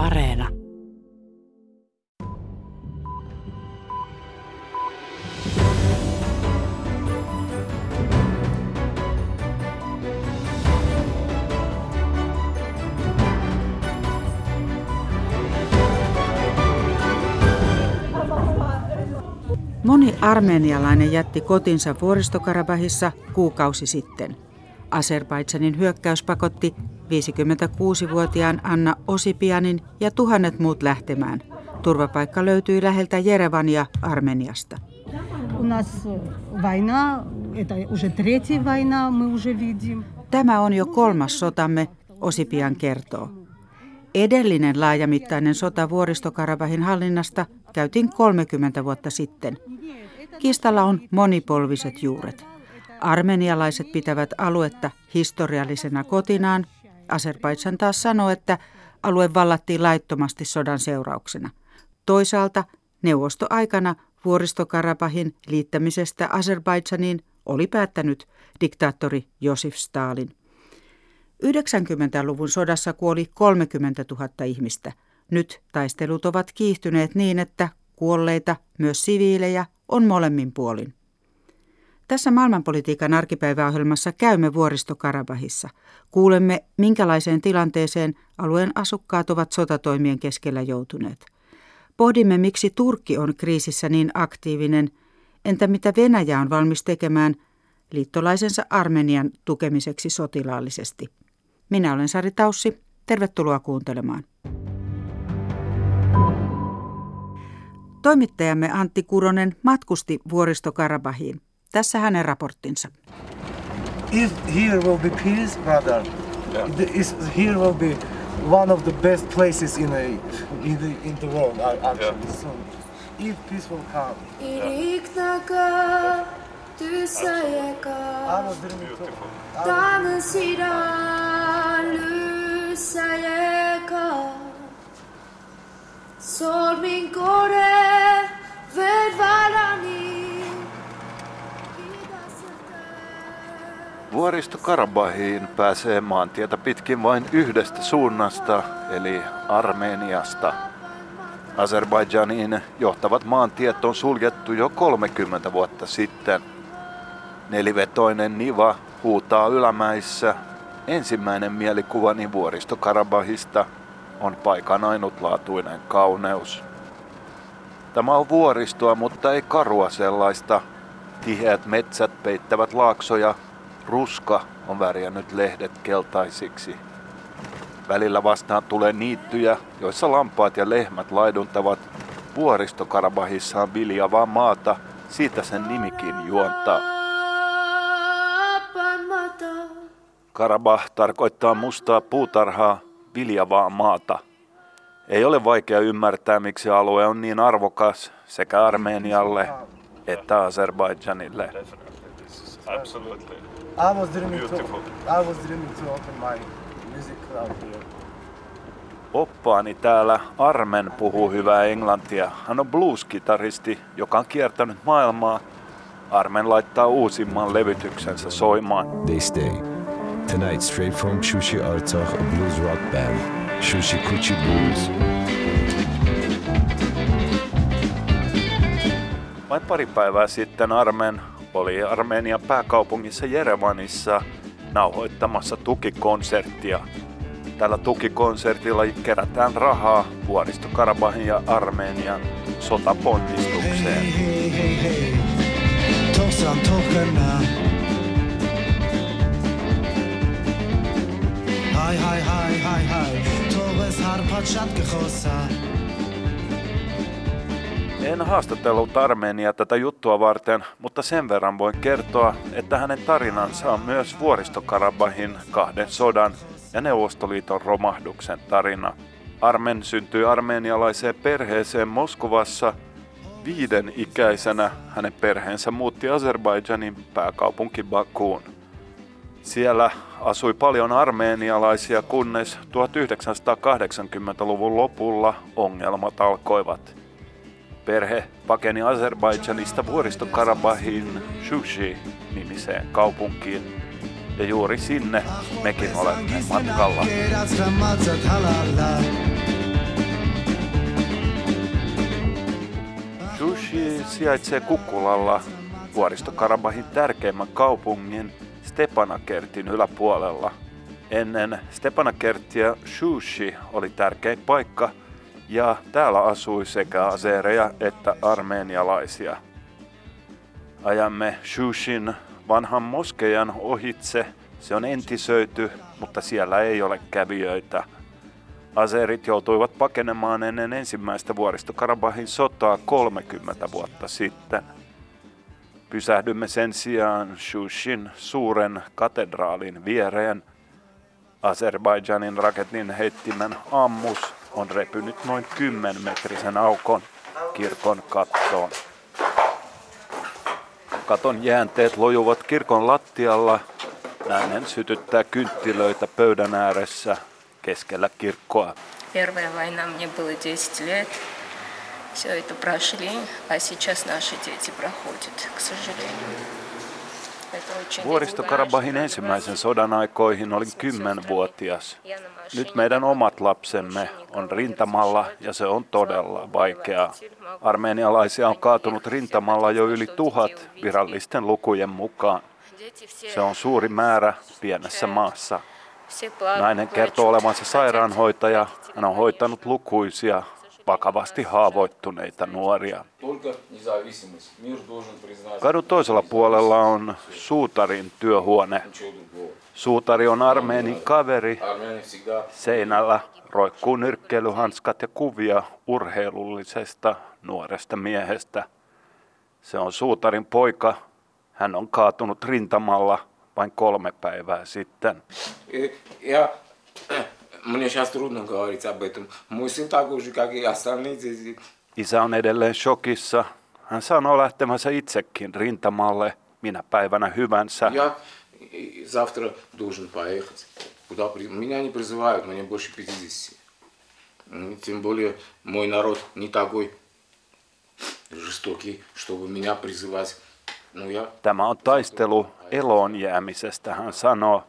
Areena. Moni armenialainen jätti kotinsa vuoristokarabahissa kuukausi sitten. Azerbaidsanin hyökkäys pakotti 56-vuotiaan Anna Osipianin ja tuhannet muut lähtemään. Turvapaikka löytyi läheltä Jerevania Armeniasta. Tämä on jo kolmas sotamme, Osipian kertoo. Edellinen laajamittainen sota vuoristokarabahin hallinnasta käytiin 30 vuotta sitten. Kistalla on monipolviset juuret. Armenialaiset pitävät aluetta historiallisena kotinaan. Azerbaidsan taas sanoo, että alue vallattiin laittomasti sodan seurauksena. Toisaalta neuvostoaikana vuoristokarabahin liittämisestä Azerbaidsaniin oli päättänyt diktaattori Josif Stalin. 90-luvun sodassa kuoli 30 000 ihmistä. Nyt taistelut ovat kiihtyneet niin, että kuolleita, myös siviilejä, on molemmin puolin. Tässä maailmanpolitiikan arkipäiväohjelmassa käymme vuoristokarabahissa. Kuulemme, minkälaiseen tilanteeseen alueen asukkaat ovat sotatoimien keskellä joutuneet. Pohdimme, miksi Turkki on kriisissä niin aktiivinen, entä mitä Venäjä on valmis tekemään liittolaisensa Armenian tukemiseksi sotilaallisesti. Minä olen Sari Taussi. Tervetuloa kuuntelemaan. Toimittajamme Antti Kuronen matkusti vuoristokarabahiin. Tässä hänen raporttinsa. If here will be peace, brother, yeah. here will be one of the best places in, a, in, the, in the world, actually. Yeah. So, if peace will come. Yeah. Sormin kore vedvalani Vuoristo Karabahiin pääsee maantietä pitkin vain yhdestä suunnasta, eli Armeniasta. Azerbaidžaniin johtavat maantiet on suljettu jo 30 vuotta sitten. Nelivetoinen Niva huutaa ylämäissä. Ensimmäinen mielikuvani vuoristo Karabahista on paikan ainutlaatuinen kauneus. Tämä on vuoristoa, mutta ei karua sellaista. Tiheät metsät peittävät laaksoja, ruska on värjännyt lehdet keltaisiksi. Välillä vastaan tulee niittyjä, joissa lampaat ja lehmät laiduntavat. Vuoristokarabahissa on viljavaa maata, siitä sen nimikin juontaa. Karabah tarkoittaa mustaa puutarhaa, viljavaa maata. Ei ole vaikea ymmärtää, miksi alue on niin arvokas sekä Armenialle että Azerbaidžanille. Oppaani täällä Armen puhuu hyvää englantia. Hän on blues-kitaristi, joka on kiertänyt maailmaa. Armen laittaa uusimman levytyksensä soimaan. They stay. Tonight, straight from Shushi Artsakh, a blues rock band, Shushi Kuchi Blues. Vain pari päivää sitten Armen oli Armenian pääkaupungissa Jerevanissa nauhoittamassa tukikonserttia. Tällä tukikonsertilla kerätään rahaa vuoristokarabahin ja Armenian sotaponnistukseen. Hei, hei, hei, hei. Hai, hai, hai, hai, hai. En haastatellut Armenia tätä juttua varten, mutta sen verran voin kertoa, että hänen tarinansa on myös vuoristokarabahin kahden sodan ja Neuvostoliiton romahduksen tarina. Armen syntyi armenialaiseen perheeseen Moskovassa. Viiden ikäisenä hänen perheensä muutti Azerbaidžanin pääkaupunki Bakuun. Siellä asui paljon armeenialaisia, kunnes 1980-luvun lopulla ongelmat alkoivat. Perhe pakeni Azerbaidžanista vuoristokarabahin Shushi-nimiseen kaupunkiin. Ja juuri sinne mekin olemme matkalla. Shushi sijaitsee Kukkulalla vuoristokarabahin tärkeimmän kaupungin Stepanakertin yläpuolella. Ennen Stepanakertia Shushi oli tärkein paikka – ja täällä asui sekä asereja että armeenialaisia. Ajamme Shushin vanhan moskejan ohitse. Se on entisöity, mutta siellä ei ole kävijöitä. Aserit joutuivat pakenemaan ennen ensimmäistä vuoristokarabahin sotaa 30 vuotta sitten. Pysähdymme sen sijaan Shushin suuren katedraalin viereen. Azerbaidžanin raketin heittimen ammus on repynyt noin 10 metrisen aukon kirkon kattoon. Katon jäänteet lojuvat kirkon lattialla. Nainen sytyttää kynttilöitä pöydän ääressä keskellä kirkkoa. Первая война мне было 10 лет. Все это прошли, а сейчас наши дети проходят, к сожалению. Vuoristokarabahin ensimmäisen sodan aikoihin olin kymmenvuotias. Nyt meidän omat lapsemme on rintamalla ja se on todella vaikeaa. Armeenialaisia on kaatunut rintamalla jo yli tuhat virallisten lukujen mukaan. Se on suuri määrä pienessä maassa. Nainen kertoo olevansa sairaanhoitaja. Hän on hoitanut lukuisia vakavasti haavoittuneita nuoria. Kadun toisella puolella on suutarin työhuone. Suutari on armeenin kaveri. Seinällä roikkuu nyrkkeilyhanskat ja kuvia urheilullisesta nuoresta miehestä. Se on suutarin poika. Hän on kaatunut rintamalla vain kolme päivää sitten. Ja Мне сейчас трудно говорить об этом. Мой сын такой же, как и остальные дети. Isä on edelleen shokissa. Hän sanoo lähtemänsä itsekin rintamalle minä päivänä hyvänsä. Я завтра должен поехать. Куда при... Меня не призывают, мне больше 50. Тем более мой народ не такой жестокий, чтобы меня призывать. Ja... Tämä on taistelu eloon jäämisestä, hän sanoo.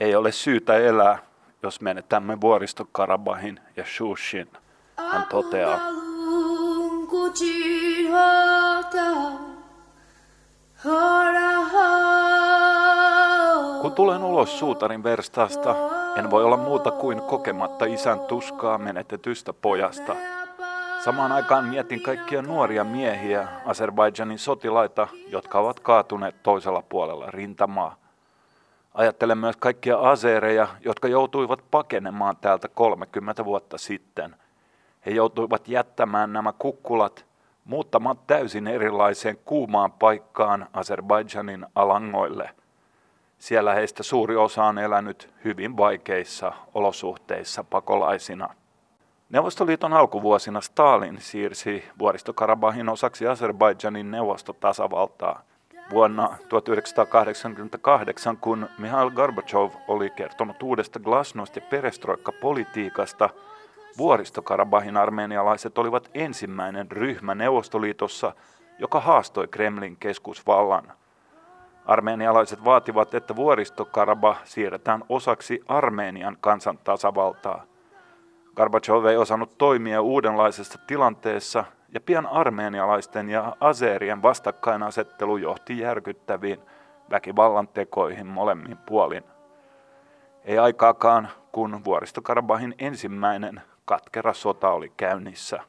Ei ole syytä elää, jos menetämme vuoristokarabahin ja Shushin, hän toteaa. Tulen ulos suutarin verstaasta, en voi olla muuta kuin kokematta isän tuskaa menetetystä pojasta. Samaan aikaan mietin kaikkia nuoria miehiä, Azerbaidžanin sotilaita, jotka ovat kaatuneet toisella puolella rintamaa. Ajattelen myös kaikkia aseereja, jotka joutuivat pakenemaan täältä 30 vuotta sitten. He joutuivat jättämään nämä kukkulat muuttamaan täysin erilaiseen kuumaan paikkaan Azerbaidžanin alangoille. Siellä heistä suuri osa on elänyt hyvin vaikeissa olosuhteissa pakolaisina. Neuvostoliiton alkuvuosina Stalin siirsi vuoristokarabahin osaksi Azerbaidžanin neuvostotasavaltaa – Vuonna 1988, kun Mihail Gorbachev oli kertonut uudesta glasnost- ja perestroikka-politiikasta, vuoristokarabahin armeenialaiset olivat ensimmäinen ryhmä Neuvostoliitossa, joka haastoi Kremlin keskusvallan. Armeenialaiset vaativat, että vuoristokaraba siirretään osaksi Armeenian kansan tasavaltaa. Gorbachev ei osannut toimia uudenlaisessa tilanteessa ja pian armeenialaisten ja aseerien vastakkainasettelu johti järkyttäviin väkivallan tekoihin molemmin puolin. Ei aikaakaan, kun vuoristokarabahin ensimmäinen katkera sota oli käynnissä.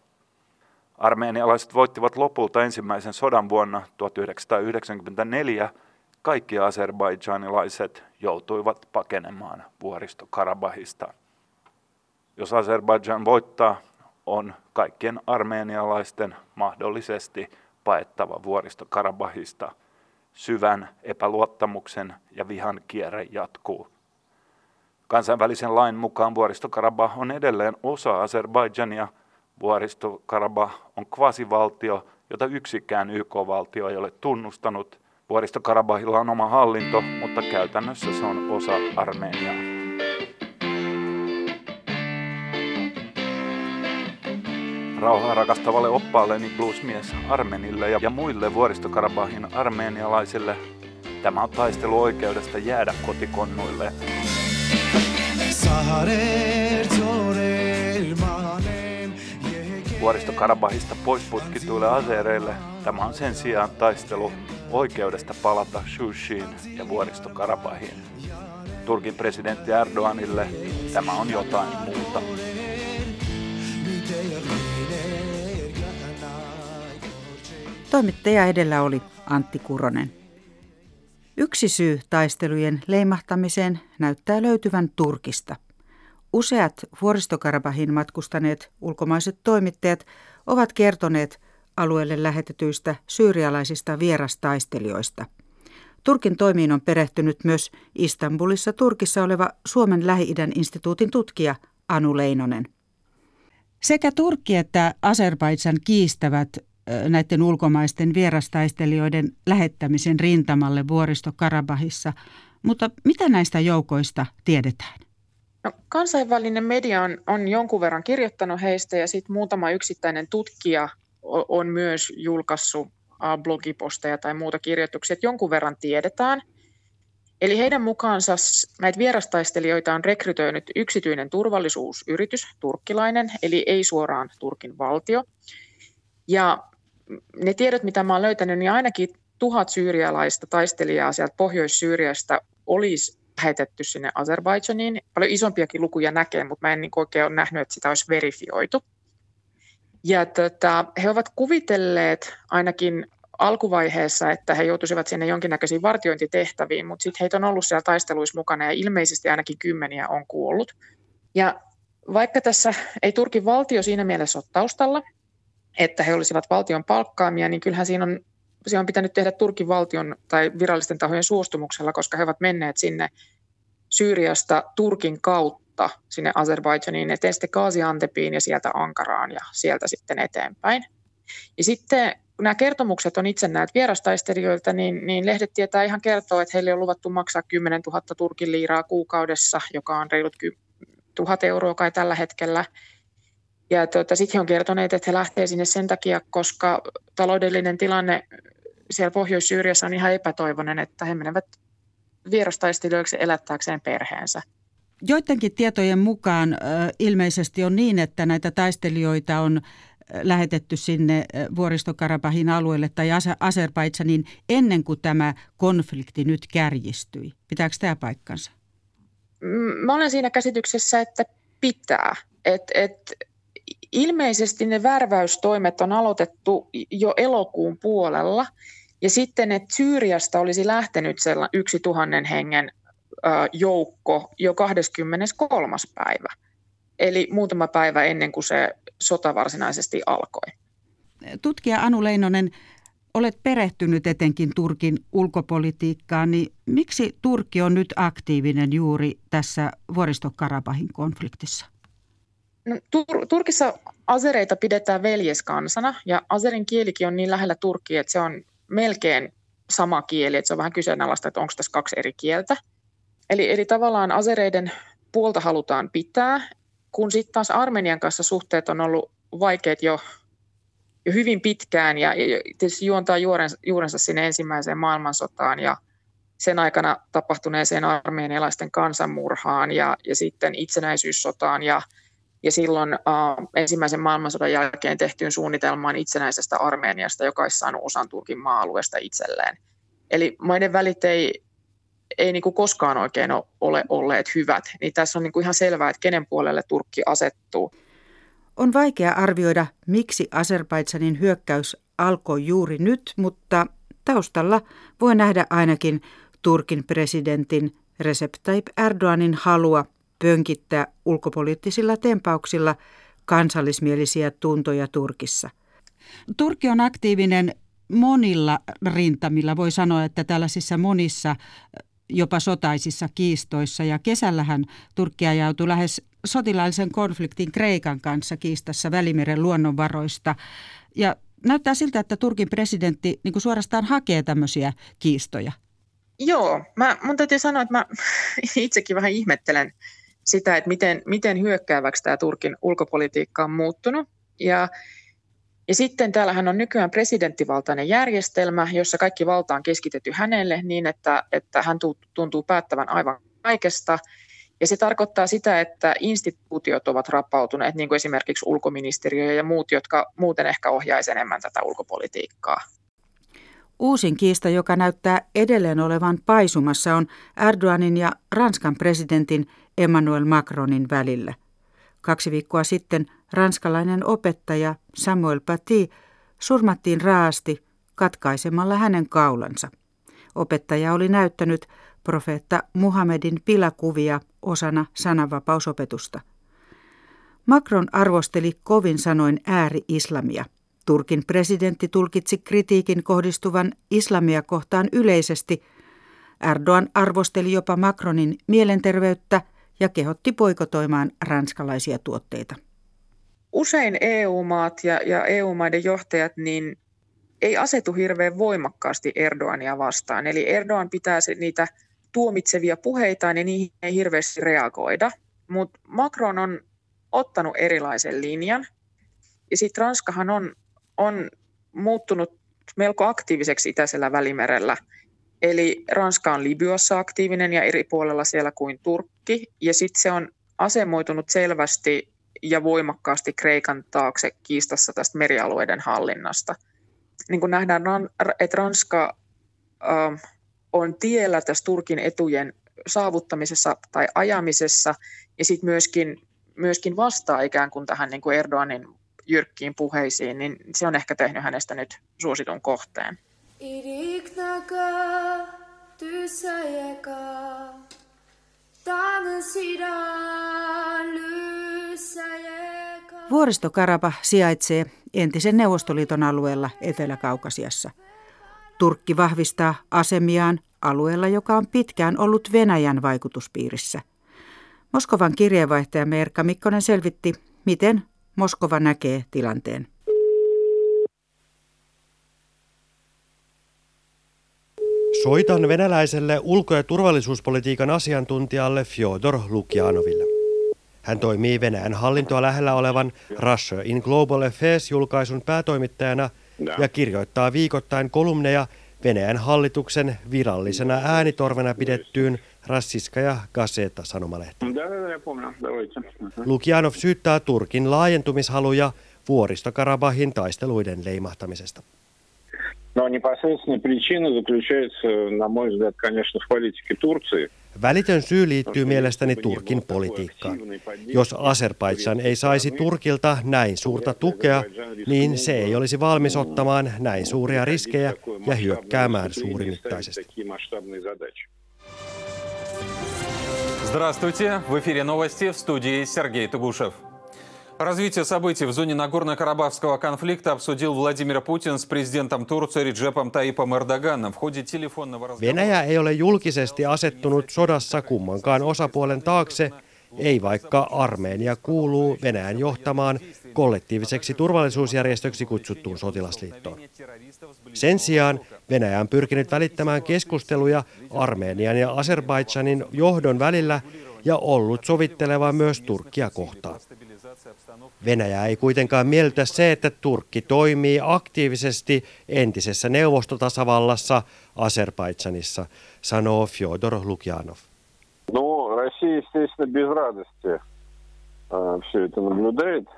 Armeenialaiset voittivat lopulta ensimmäisen sodan vuonna 1994. Kaikki aserbaidžanilaiset joutuivat pakenemaan vuoristokarabahista. Jos Azerbaidžan voittaa, on kaikkien armeenialaisten mahdollisesti paettava vuoristo Karabahista. Syvän epäluottamuksen ja vihan kierre jatkuu. Kansainvälisen lain mukaan vuoristo Karabah on edelleen osa Azerbaidžania. Vuoristo Karabah on kvasivaltio, jota yksikään YK-valtio ei ole tunnustanut. Vuoristo Karabahilla on oma hallinto, mutta käytännössä se on osa Armeniaa. rauhaa rakastavalle oppaalleni bluesmies Armenille ja, ja muille vuoristokarabahin armeenialaisille. Tämä on taistelu oikeudesta jäädä kotikonnuille. Vuoristo-Karabahista pois putkituille asereille tämä on sen sijaan taistelu oikeudesta palata Shushiin ja Vuoristo-Karabahiin. Turkin presidentti Erdoganille tämä on jotain muuta. Toimittaja edellä oli Antti Kuronen. Yksi syy taistelujen leimahtamiseen näyttää löytyvän Turkista. Useat vuoristokarabahin matkustaneet ulkomaiset toimittajat ovat kertoneet alueelle lähetetyistä syyrialaisista vierastaistelijoista. Turkin toimiin on perehtynyt myös Istanbulissa Turkissa oleva Suomen Lähi-idän instituutin tutkija Anu Leinonen. Sekä Turkki että Azerbaidsan kiistävät näiden ulkomaisten vierastaistelijoiden lähettämisen rintamalle vuoristo Karabahissa. Mutta mitä näistä joukoista tiedetään? No, kansainvälinen media on, on jonkun verran kirjoittanut heistä ja sitten muutama yksittäinen tutkija on myös julkaissut blogiposteja tai muuta kirjoituksia, että jonkun verran tiedetään. Eli heidän mukaansa näitä vierastaistelijoita on rekrytoinut yksityinen turvallisuusyritys, turkkilainen, eli ei suoraan Turkin valtio. Ja ne tiedot, mitä mä olen löytänyt, niin ainakin tuhat syyrialaista taistelijaa sieltä Pohjois-Syyriasta olisi lähetetty sinne Azerbaidžaniin. Paljon isompiakin lukuja näkee, mutta mä en niin oikein ole nähnyt, että sitä olisi verifioitu. Ja tota, he ovat kuvitelleet ainakin alkuvaiheessa, että he joutuisivat sinne jonkinnäköisiin vartiointitehtäviin, mutta sitten heitä on ollut siellä taisteluissa mukana ja ilmeisesti ainakin kymmeniä on kuollut. Ja vaikka tässä ei Turkin valtio siinä mielessä ole taustalla, että he olisivat valtion palkkaamia, niin kyllähän siinä on, siinä on pitänyt tehdä Turkin valtion tai virallisten tahojen suostumuksella, koska he ovat menneet sinne Syyriasta Turkin kautta sinne Azerbaidžaniin, eteen sitten Gaziantepiin ja sieltä Ankaraan ja sieltä sitten eteenpäin. Ja sitten kun nämä kertomukset on itse näitä vierastaistelijoilta, niin, niin lehdet tietää ihan kertoa, että heille on luvattu maksaa 10 000 Turkin liiraa kuukaudessa, joka on reilut 1000 euroa kai tällä hetkellä. Ja tuota, sitten he on kertoneet, että he lähtevät sinne sen takia, koska taloudellinen tilanne siellä Pohjois-Syyriassa on ihan epätoivoinen, että he menevät vierastaistelijoiksi elättääkseen perheensä. Joidenkin tietojen mukaan ilmeisesti on niin, että näitä taistelijoita on lähetetty sinne vuoristokarabahin alueelle tai Azerbaidsanin ennen kuin tämä konflikti nyt kärjistyi. Pitääkö tämä paikkansa? Mä olen siinä käsityksessä, että pitää. Et, et, ilmeisesti ne värväystoimet on aloitettu jo elokuun puolella ja sitten, että Syyriasta olisi lähtenyt yksi tuhannen hengen joukko jo 23. päivä. Eli muutama päivä ennen kuin se sota varsinaisesti alkoi. Tutkija Anu Leinonen, olet perehtynyt etenkin Turkin ulkopolitiikkaan, niin miksi Turkki on nyt aktiivinen juuri tässä vuoristokarabahin konfliktissa? No, Tur- Turkissa asereita pidetään veljeskansana ja aserin kielikin on niin lähellä Turkkia, että se on melkein sama kieli, että se on vähän kyseenalaista, että onko tässä kaksi eri kieltä. Eli, eli tavallaan asereiden puolta halutaan pitää, kun sitten taas Armenian kanssa suhteet on ollut vaikeat jo, jo hyvin pitkään ja, ja tietysti juontaa juurensa, juurensa sinne ensimmäiseen maailmansotaan ja sen aikana tapahtuneeseen armeenialaisten kansanmurhaan ja, ja sitten itsenäisyyssotaan ja ja silloin uh, ensimmäisen maailmansodan jälkeen tehtyyn suunnitelmaan itsenäisestä Armeniasta, joka olisi saanut osan Turkin maa-alueesta itselleen. Eli maiden välit ei, ei niin kuin koskaan oikein ole olleet hyvät. Niin tässä on niin kuin ihan selvää, että kenen puolelle Turkki asettuu. On vaikea arvioida, miksi Azerbaidsanin hyökkäys alkoi juuri nyt, mutta taustalla voi nähdä ainakin Turkin presidentin Recep Tayyip Erdoganin halua pönkittää ulkopoliittisilla tempauksilla kansallismielisiä tuntoja Turkissa. Turkki on aktiivinen monilla rintamilla. Voi sanoa, että tällaisissa monissa jopa sotaisissa kiistoissa. Ja kesällähän Turkki ajautui lähes sotilaallisen konfliktin Kreikan kanssa kiistassa Välimeren luonnonvaroista. Ja näyttää siltä, että Turkin presidentti niin kuin suorastaan hakee tämmöisiä kiistoja. Joo, mä, mun täytyy sanoa, että mä itsekin vähän ihmettelen sitä, että miten, miten hyökkääväksi tämä Turkin ulkopolitiikka on muuttunut. Ja, ja sitten täällähän on nykyään presidenttivaltainen järjestelmä, jossa kaikki valta on keskitetty hänelle niin, että, että hän tuntuu päättävän aivan kaikesta. Ja se tarkoittaa sitä, että instituutiot ovat rapautuneet, niin kuin esimerkiksi ulkoministeriö ja muut, jotka muuten ehkä ohjaisivat enemmän tätä ulkopolitiikkaa. Uusin kiista, joka näyttää edelleen olevan paisumassa, on Erdoganin ja Ranskan presidentin Emmanuel Macronin välillä. Kaksi viikkoa sitten ranskalainen opettaja Samuel Paty surmattiin raasti katkaisemalla hänen kaulansa. Opettaja oli näyttänyt profeetta Muhammedin pilakuvia osana sananvapausopetusta. Macron arvosteli kovin sanoin ääri-islamia. Turkin presidentti tulkitsi kritiikin kohdistuvan islamia kohtaan yleisesti. Erdogan arvosteli jopa Macronin mielenterveyttä ja kehotti poikotoimaan ranskalaisia tuotteita. Usein EU-maat ja, ja EU-maiden johtajat niin ei asetu hirveän voimakkaasti Erdogania vastaan. Eli Erdogan pitää niitä tuomitsevia puheitaan ja niihin ei hirveästi reagoida. Mutta Macron on ottanut erilaisen linjan. Ja sitten Ranskahan on, on muuttunut melko aktiiviseksi itäisellä välimerellä. Eli Ranska on Libyassa aktiivinen ja eri puolella siellä kuin Turkki. Ja sitten se on asemoitunut selvästi ja voimakkaasti Kreikan taakse kiistassa tästä merialueiden hallinnasta. Niin kuin nähdään, että Ranska on tiellä tässä Turkin etujen saavuttamisessa tai ajamisessa ja sitten myöskin, myöskin vastaa ikään kuin tähän niin kuin Erdoganin jyrkkiin puheisiin, niin se on ehkä tehnyt hänestä nyt suositun kohteen. Vuoristo Karaba sijaitsee entisen Neuvostoliiton alueella Etelä-Kaukasiassa – Turkki vahvistaa asemiaan alueella, joka on pitkään ollut Venäjän vaikutuspiirissä. Moskovan kirjeenvaihtaja Merkka Mikkonen selvitti, miten Moskova näkee tilanteen. Soitan venäläiselle ulko- ja turvallisuuspolitiikan asiantuntijalle Fyodor Lukjanoville. Hän toimii Venäjän hallintoa lähellä olevan Russia in Global Affairs-julkaisun päätoimittajana – ja kirjoittaa viikoittain kolumneja Venäjän hallituksen virallisena äänitorvena pidettyyn Rassiskaja Gazeta sanomalehteen. Lukianov syyttää Turkin laajentumishaluja vuoristokarabahin taisteluiden leimahtamisesta. Но непосредственная причина заключается, на мой взгляд, конечно, в политике Турции – Välitön syy liittyy mielestäni Turkin politiikkaan. Jos Azerbaidžan ei saisi Turkilta näin suurta tukea, niin se ei olisi valmis ottamaan näin suuria riskejä ja hyökkäämään suurimittaisesti. Здравствуйте, в эфире новости в студии Сергей Тугушев. Развитие событий в зоне Нагорно-Карабахского конфликта обсудил Владимир Путин с президентом Турции Реджепом Таипом Эрдоганом в ходе телефонного разговора. Venäjä ei ole julkisesti asettunut sodassa kummankaan osapuolen taakse, ei vaikka Armeenia kuuluu Venäjän johtamaan kollektiiviseksi turvallisuusjärjestöksi kutsuttuun sotilasliittoon. Sen sijaan Venäjä on pyrkinyt välittämään keskusteluja Armenian ja Azerbaidžanin johdon välillä ja ollut sovitteleva myös Turkkia kohtaan. Venäjä ei kuitenkaan miellytä se, että Turkki toimii aktiivisesti entisessä neuvostotasavallassa Azerbaidžanissa, sanoo Fyodor Lukjanov. No, Россия, естественно, без радости все это наблюдает.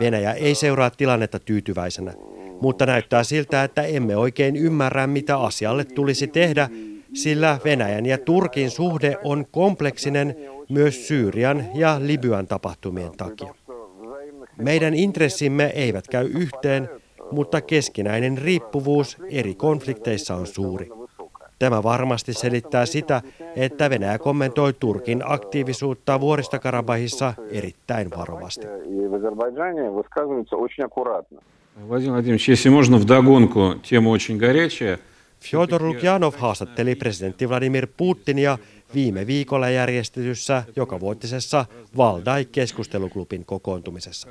Venäjä ei seuraa tilannetta tyytyväisenä, mutta näyttää siltä, että emme oikein ymmärrä, mitä asialle tulisi tehdä, sillä Venäjän ja Turkin suhde on kompleksinen myös Syyrian ja Libyan tapahtumien takia. Meidän intressimme eivät käy yhteen, mutta keskinäinen riippuvuus eri konflikteissa on suuri. Tämä varmasti selittää sitä, että Venäjä kommentoi Turkin aktiivisuutta vuoristokarabahissa erittäin varovasti. Владимир Владимирович, если можно вдогонку, тема очень горячая. Fyodor Lukjanov haastatteli presidentti Vladimir Putinia viime viikolla järjestetyssä jokavuotisessa Valdai-keskusteluklubin kokoontumisessa.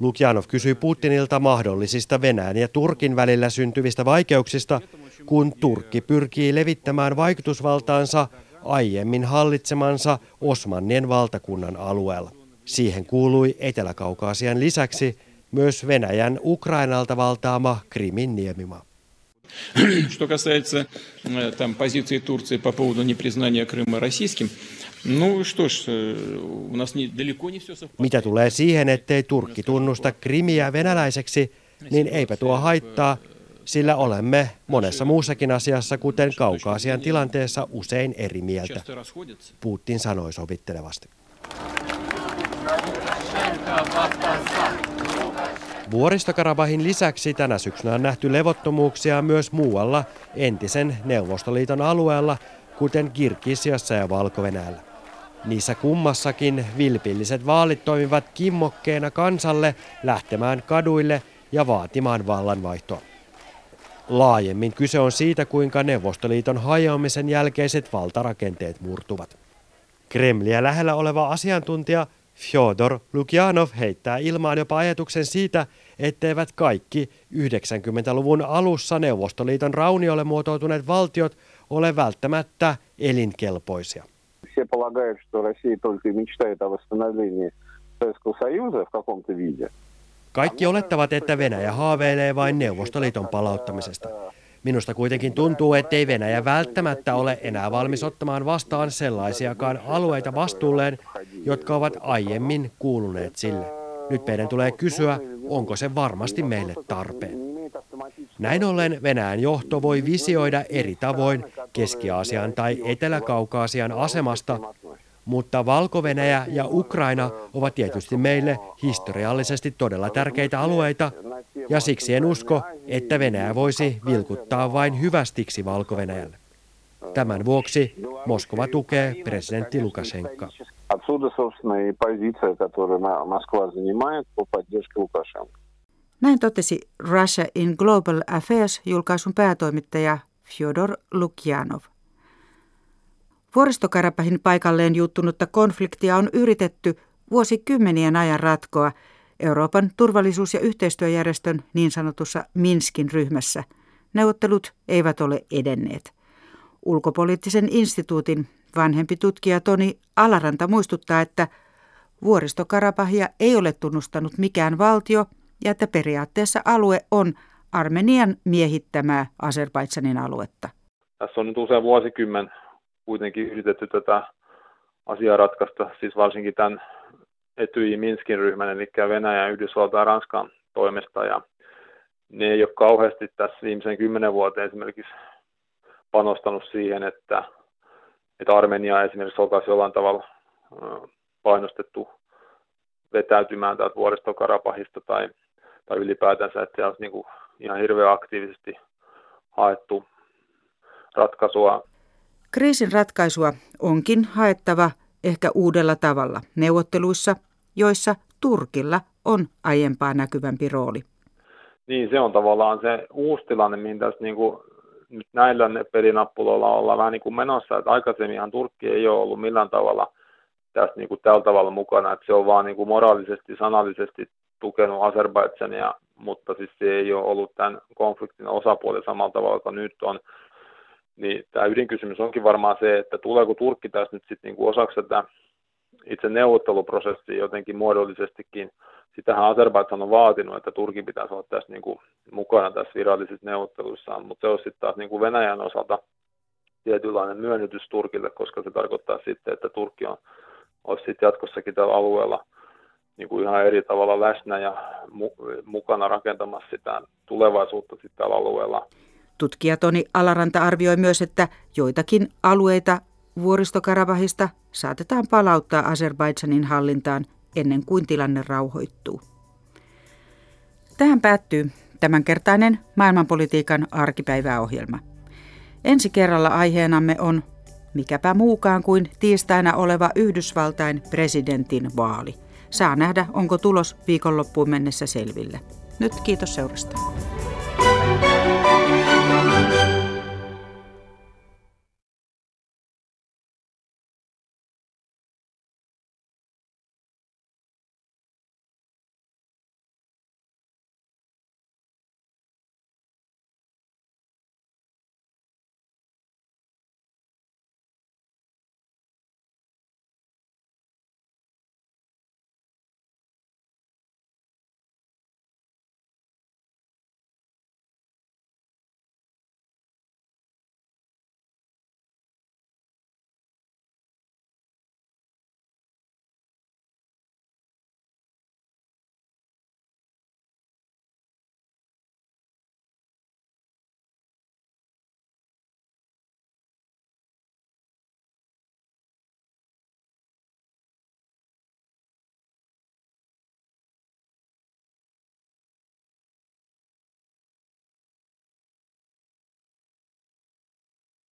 Lukjanov kysyi Putinilta mahdollisista Venäjän ja Turkin välillä syntyvistä vaikeuksista, kun Turkki pyrkii levittämään vaikutusvaltaansa aiemmin hallitsemansa Osmannien valtakunnan alueella. Siihen kuului Etelä-Kaukaasian lisäksi myös Venäjän Ukrainalta valtaama Krimin niemimaa. Что касается э, там, позиции Турции по поводу непризнания Крыма российским, ну что ж, э, у нас не, далеко не все совпадает. Mitä tulee siihen, ettei Turkki tunnusta Krimiä venäläiseksi, niin eipä tuo haittaa, sillä olemme monessa muussakin asiassa, kuten Kaukaasian tilanteessa, usein eri mieltä, Putin sanoi sovittelevasti. Vuoristokarabahin lisäksi tänä syksynä on nähty levottomuuksia myös muualla entisen Neuvostoliiton alueella, kuten Kirgisiassa ja valko -Venäjällä. Niissä kummassakin vilpilliset vaalit toimivat kimmokkeena kansalle lähtemään kaduille ja vaatimaan vallanvaihtoa. Laajemmin kyse on siitä, kuinka Neuvostoliiton hajoamisen jälkeiset valtarakenteet murtuvat. Kremliä lähellä oleva asiantuntija Fyodor Lukjanov heittää ilmaan jopa ajatuksen siitä, etteivät kaikki 90-luvun alussa Neuvostoliiton rauniolle muotoutuneet valtiot ole välttämättä elinkelpoisia. Все полагают, что Россия только мечтает о восстановлении Советского Союза в каком-то виде. kaikki olettavat, että Venäjä haaveilee vain Neuvostoliiton palauttamisesta. Minusta kuitenkin tuntuu, ettei Venäjä välttämättä ole enää valmis ottamaan vastaan sellaisiakaan alueita vastuulleen, jotka ovat aiemmin kuuluneet sille. Nyt meidän tulee kysyä, onko se varmasti meille tarpeen. Näin ollen Venäjän johto voi visioida eri tavoin Keski-Aasian tai Etelä-Kaukaasian asemasta, mutta valko ja Ukraina ovat tietysti meille historiallisesti todella tärkeitä alueita, ja siksi en usko, että Venäjä voisi vilkuttaa vain hyvästiksi valko -Venäjälle. Tämän vuoksi Moskova tukee presidentti Lukashenka. Näin totesi Russia in Global Affairs julkaisun päätoimittaja Fyodor Lukjanov. Vuoristokarapahin paikalleen juttunutta konfliktia on yritetty vuosikymmenien ajan ratkoa Euroopan turvallisuus- ja yhteistyöjärjestön niin sanotussa Minskin ryhmässä. Neuvottelut eivät ole edenneet. Ulkopoliittisen instituutin vanhempi tutkija Toni Alaranta muistuttaa, että vuoristokarapahia ei ole tunnustanut mikään valtio ja että periaatteessa alue on Armenian miehittämää Azerbaidsanin aluetta. Tässä on nyt usein vuosikymmen kuitenkin yritetty tätä asiaa ratkaista, siis varsinkin tämän Etyj Minskin ryhmän, eli Venäjä, Yhdysvaltain ja Ranskan toimesta. Ja ne ei ole kauheasti tässä viimeisen kymmenen vuoteen esimerkiksi panostanut siihen, että, että Armenia esimerkiksi oltaisiin jollain tavalla painostettu vetäytymään täältä vuoristokarapahista tai, tai ylipäätänsä, että siellä olisi niin kuin ihan hirveän aktiivisesti haettu ratkaisua Kriisin ratkaisua onkin haettava ehkä uudella tavalla neuvotteluissa, joissa Turkilla on aiempaa näkyvämpi rooli. Niin, se on tavallaan se uusi tilanne, mihin tässä niin kuin, nyt näillä pelinappuloilla ollaan vähän niin kuin menossa. Että aikaisemminhan Turkki ei ole ollut millään tavalla tässä niin kuin tällä tavalla mukana, että se on vaan niin kuin moraalisesti, sanallisesti tukenut Azerbaidsania, mutta siis se ei ole ollut tämän konfliktin osapuoli samalla tavalla kuin nyt on. Niin tämä ydinkysymys onkin varmaan se, että tuleeko Turkki tässä nyt sitten niinku osaksi tätä itse neuvotteluprosessia jotenkin muodollisestikin. Sitähän Azerbaidsan on vaatinut, että Turkin pitäisi olla tässä niinku mukana tässä virallisissa neuvotteluissa, mutta se on sitten taas niinku Venäjän osalta tietynlainen myönnytys Turkille, koska se tarkoittaa sitten, että Turkki on, olisi sitten jatkossakin tällä alueella niin kuin ihan eri tavalla läsnä ja mu- mukana rakentamassa sitä tulevaisuutta sitten tällä alueella. Tutkija Toni Alaranta arvioi myös, että joitakin alueita vuoristokarabahista saatetaan palauttaa Azerbaidsanin hallintaan ennen kuin tilanne rauhoittuu. Tähän päättyy tämänkertainen maailmanpolitiikan arkipäiväohjelma. Ensi kerralla aiheenamme on mikäpä muukaan kuin tiistaina oleva Yhdysvaltain presidentin vaali. Saa nähdä, onko tulos viikonloppuun mennessä selville. Nyt kiitos seurasta.